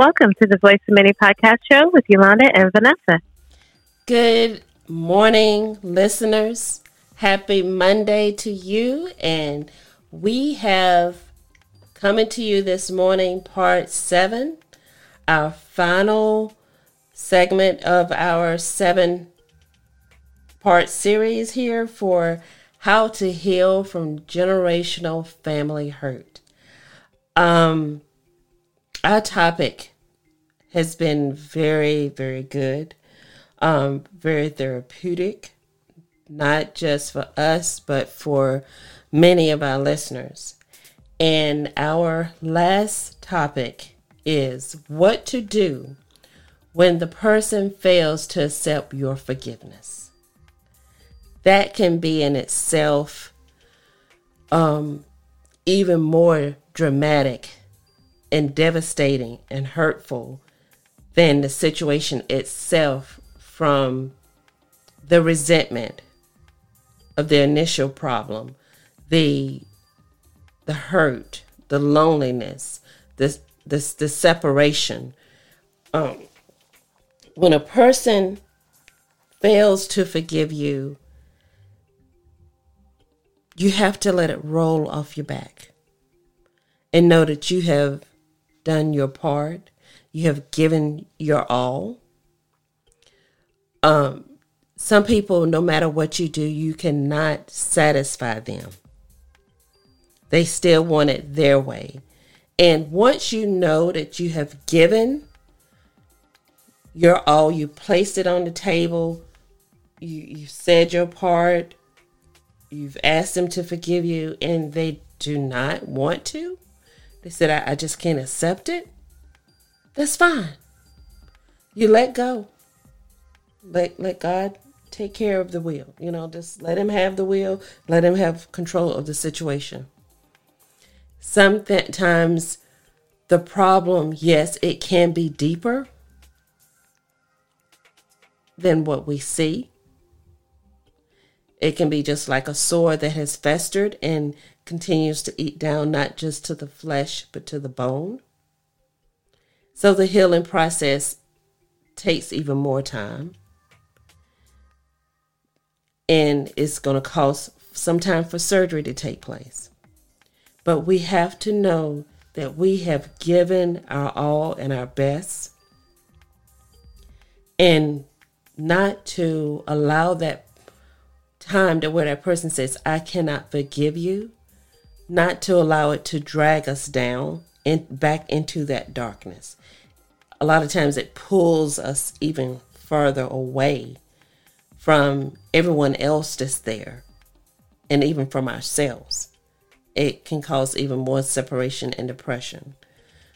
Welcome to the Voice of Many podcast show with Yolanda and Vanessa. Good morning, listeners. Happy Monday to you. And we have coming to you this morning, part seven, our final segment of our seven part series here for how to heal from generational family hurt. Um, our topic has been very, very good, um, very therapeutic, not just for us, but for many of our listeners. And our last topic is what to do when the person fails to accept your forgiveness. That can be in itself um, even more dramatic and devastating and hurtful than the situation itself from the resentment of the initial problem, the the hurt, the loneliness, this this the separation. Um, when a person fails to forgive you, you have to let it roll off your back and know that you have done your part. You have given your all. Um, some people, no matter what you do, you cannot satisfy them. They still want it their way. And once you know that you have given your all, you placed it on the table, you, you said your part, you've asked them to forgive you, and they do not want to, they said, I, I just can't accept it. That's fine. You let go. Let let God take care of the wheel. You know, just let him have the wheel. Let him have control of the situation. Sometimes the problem, yes, it can be deeper than what we see. It can be just like a sore that has festered and continues to eat down not just to the flesh, but to the bone. So the healing process takes even more time. And it's going to cost some time for surgery to take place. But we have to know that we have given our all and our best and not to allow that time to where that person says, I cannot forgive you, not to allow it to drag us down and back into that darkness. A lot of times it pulls us even further away from everyone else that's there and even from ourselves. It can cause even more separation and depression.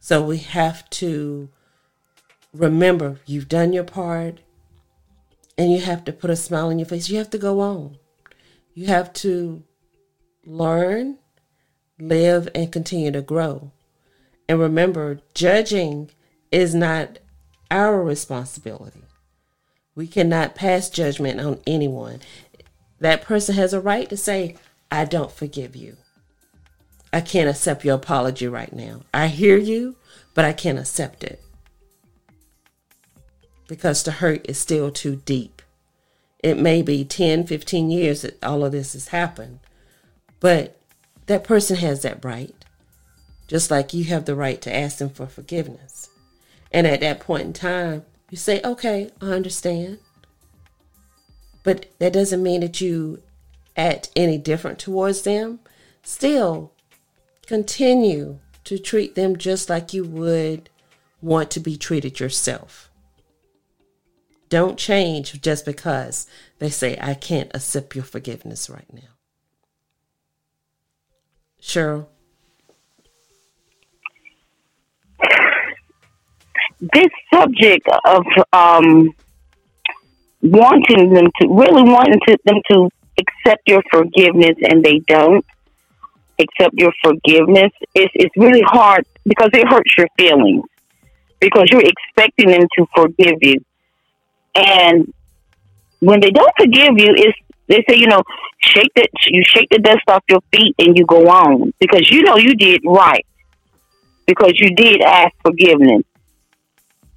So we have to remember you've done your part and you have to put a smile on your face. You have to go on. You have to learn, live, and continue to grow. And remember, judging is not our responsibility. We cannot pass judgment on anyone. That person has a right to say, I don't forgive you. I can't accept your apology right now. I hear you, but I can't accept it because the hurt is still too deep. It may be 10, 15 years that all of this has happened, but that person has that right, just like you have the right to ask them for forgiveness. And at that point in time, you say, okay, I understand. But that doesn't mean that you act any different towards them. Still, continue to treat them just like you would want to be treated yourself. Don't change just because they say, I can't accept your forgiveness right now. Cherlyn? This subject of um, wanting them to, really wanting to, them to accept your forgiveness and they don't accept your forgiveness, it's, it's really hard because it hurts your feelings because you're expecting them to forgive you and when they don't forgive you, it's they say, you know, shake the you shake the dust off your feet and you go on because you know you did right because you did ask forgiveness.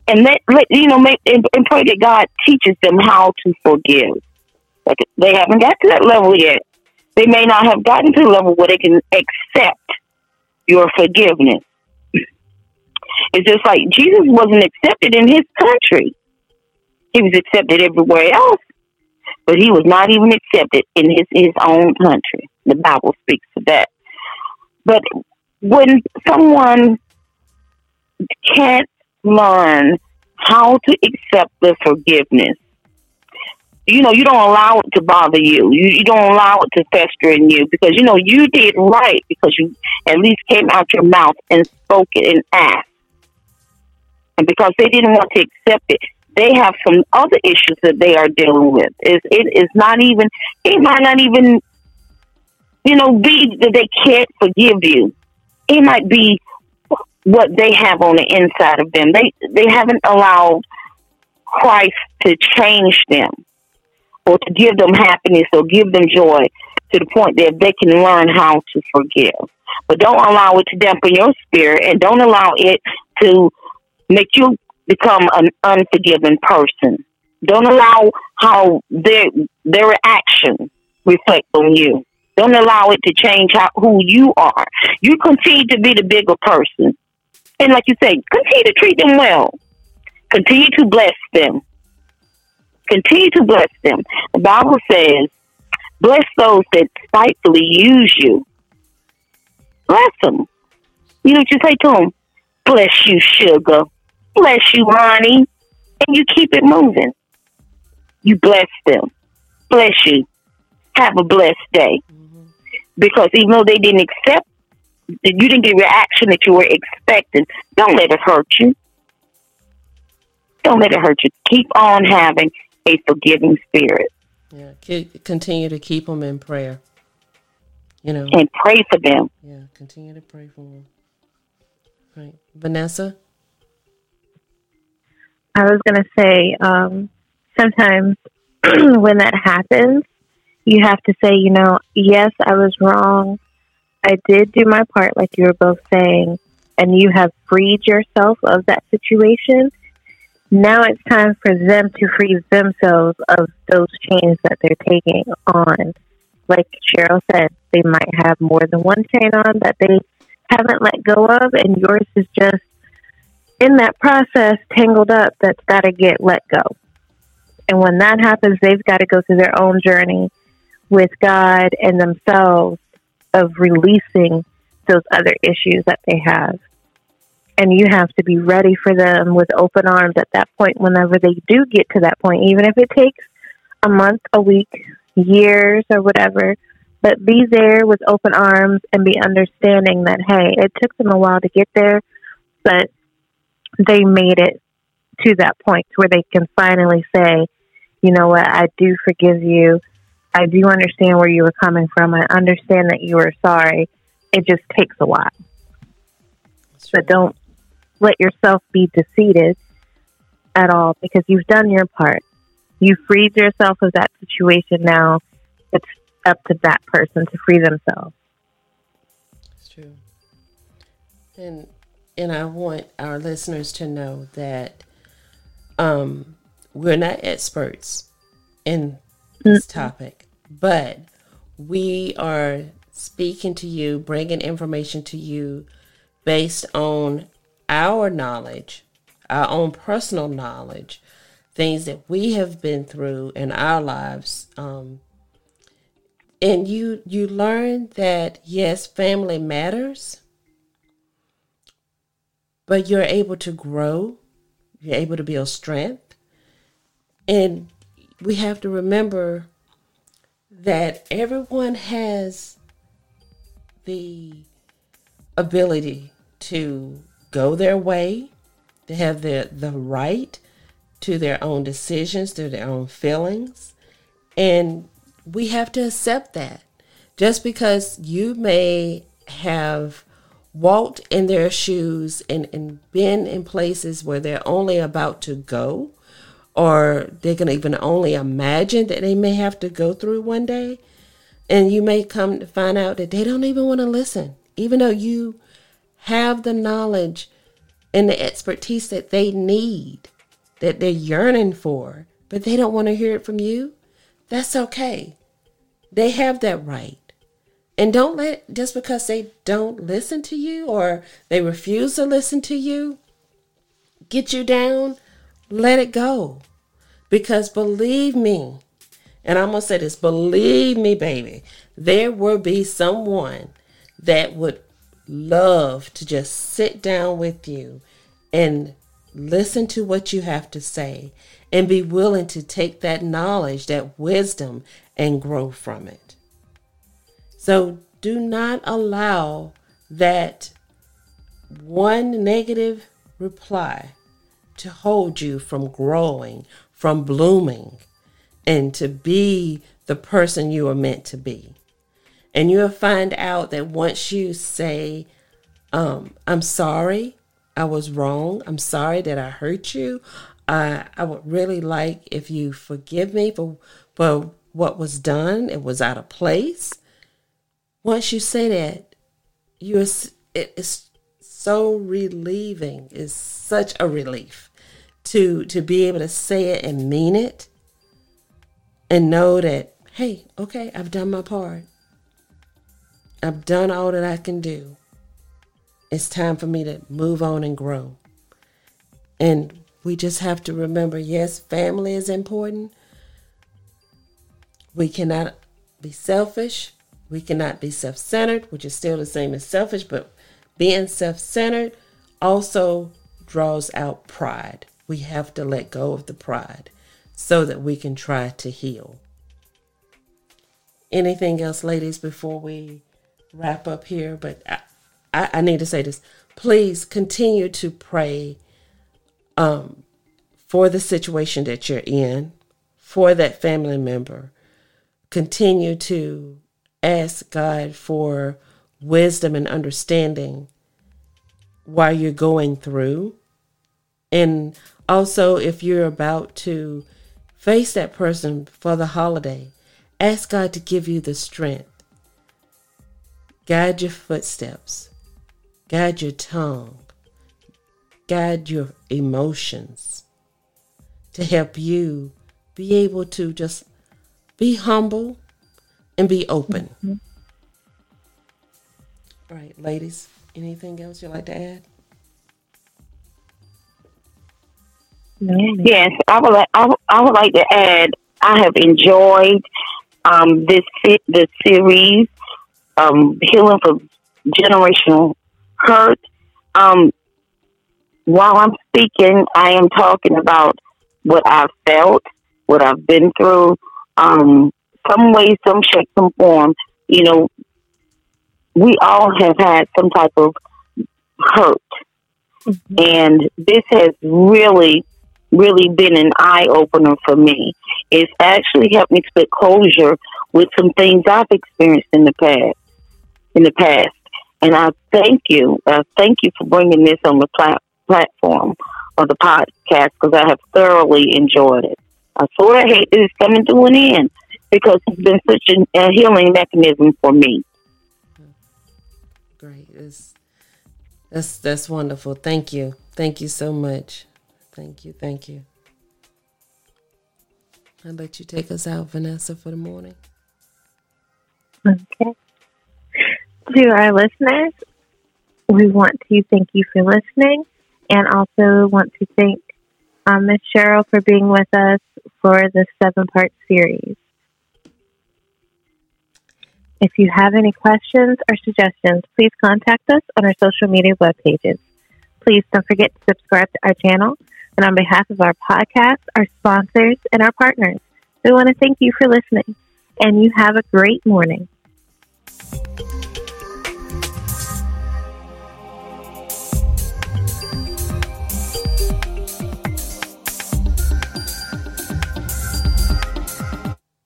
And let, let you know, make, and, and pray that God teaches them how to forgive. Like they haven't got to that level yet. They may not have gotten to the level where they can accept your forgiveness. It's just like Jesus wasn't accepted in his country. He was accepted everywhere else, but he was not even accepted in his, his own country. The Bible speaks to that. But when someone can't learn how to accept the forgiveness, you know, you don't allow it to bother you. You, you don't allow it to fester in you because, you know, you did right because you at least came out your mouth and spoke it and asked. And because they didn't want to accept it, they have some other issues that they are dealing with. It, it is not even, it might not even, you know, be that they can't forgive you. It might be what they have on the inside of them. They they haven't allowed Christ to change them or to give them happiness or give them joy to the point that they can learn how to forgive. But don't allow it to dampen your spirit and don't allow it to make you become an unforgiving person. Don't allow how their their action reflect on you. Don't allow it to change how, who you are. You continue to be the bigger person. And like you say, continue to treat them well. Continue to bless them. Continue to bless them. The Bible says, bless those that spitefully use you. Bless them. You know what you say to them? Bless you, sugar. Bless you, honey. And you keep it moving. You bless them. Bless you. Have a blessed day. Mm-hmm. Because even though they didn't accept, you didn't get the reaction that you were expecting, don't let it hurt you. Don't let it hurt you. Keep on having a forgiving spirit. Yeah, continue to keep them in prayer. You know, and pray for them. Yeah, continue to pray for them. Right, Vanessa. I was going to say, um, sometimes when that happens, you have to say, you know, yes, I was wrong. I did do my part, like you were both saying, and you have freed yourself of that situation. Now it's time for them to free themselves of those chains that they're taking on. Like Cherlyn said, they might have more than one chain on that they haven't let go of, and yours is just in that process tangled up that's got to get let go. And when that happens, they've got to go through their own journey with God and themselves of releasing those other issues that they have. And you have to be ready for them with open arms at that point whenever they do get to that point even if it takes a month a week years or whatever. But be there with open arms and be understanding that hey it took them a while to get there but they made it to that point where they can finally say you know what i do forgive you i do understand where you were coming from i understand that you were sorry it just takes a while but don't let yourself be defeated at all because you've done your part. You freed yourself of that situation. Now it's up to that person to free themselves. It's true. And and I want our listeners to know that um, we're not experts in this mm-hmm. topic, but we are speaking to you, bringing information to you based on our knowledge, our own personal knowledge, things that we have been through in our lives. Um, and you you learn that yes, family matters, but you're able to grow, you're able to build strength, and we have to remember that everyone has the ability to go their way, to have the, the right to their own decisions, to their own feelings. And we have to accept that. Just because you may have walked in their shoes and, and been in places where they're only about to go, or they can even only imagine that they may have to go through one day. And you may come to find out that they don't even want to listen, even though you have the knowledge and the expertise that they need, that they're yearning for, but they don't want to hear it from you, that's okay. They have that right. And don't let, just because they don't listen to you or they refuse to listen to you, get you down, let it go. Because believe me, and I'm going to say this believe me, baby, there will be someone that would love to just sit down with you and listen to what you have to say and be willing to take that knowledge, that wisdom, and grow from it. So do not allow that one negative reply to hold you from growing, from blooming, and to be the person you are meant to be. And you'll find out that once you say, um, I'm sorry, I was wrong. I'm sorry that I hurt you. I I would really like if you forgive me for for what was done. It was out of place. Once you say that, you it is so relieving. It's such a relief to to be able to say it and mean it, and know that hey, okay, I've done my part. I've done all that I can do. It's time for me to move on and grow. And we just have to remember yes, family is important. We cannot be selfish. We cannot be self centered, which is still the same as selfish, but being self centered also draws out pride. We have to let go of the pride so that we can try to heal. Anything else, ladies, before we wrap up here, but I, I, I need to say this. Please continue to pray um, for the situation that you're in, for that family member. Continue to ask God for wisdom and understanding while you're going through. And also, if you're about to face that person for the holiday, ask God to give you the strength Guide your footsteps, guide your tongue, guide your emotions to help you be able to just be humble and be open. Mm-hmm. All right, ladies, anything else you'd like to add? Yes, I would. Like, I, would, I would like to add. I have enjoyed um, this this series um, healing from generational hurt. Um, while I'm speaking, I am talking about what I've felt, what I've been through. Um, some way, some shape, some form. You know, we all have had some type of hurt, mm-hmm. and this has really, really been an eye opener for me. It's actually helped me to get closure with some things I've experienced in the past in the past. And I thank you. Uh, thank you for bringing this on the plat- platform of the podcast because I have thoroughly enjoyed it. I sort of hate that it's coming to an end because it's been such a, a healing mechanism for me. Great. It's, that's, that's wonderful. Thank you. Thank you so much. Thank you. Thank you. I'll let you take us out, Vanessa, for the morning. Okay to our listeners, we want to thank you for listening and also want to thank um, Ms. Cherlyn for being with us for this seven part series. If you have any questions or suggestions, please contact us on our social media web pages. Please don't forget to subscribe to our channel and on behalf of our podcast, our sponsors, and our partners, we want to thank you for listening, and you have a great morning.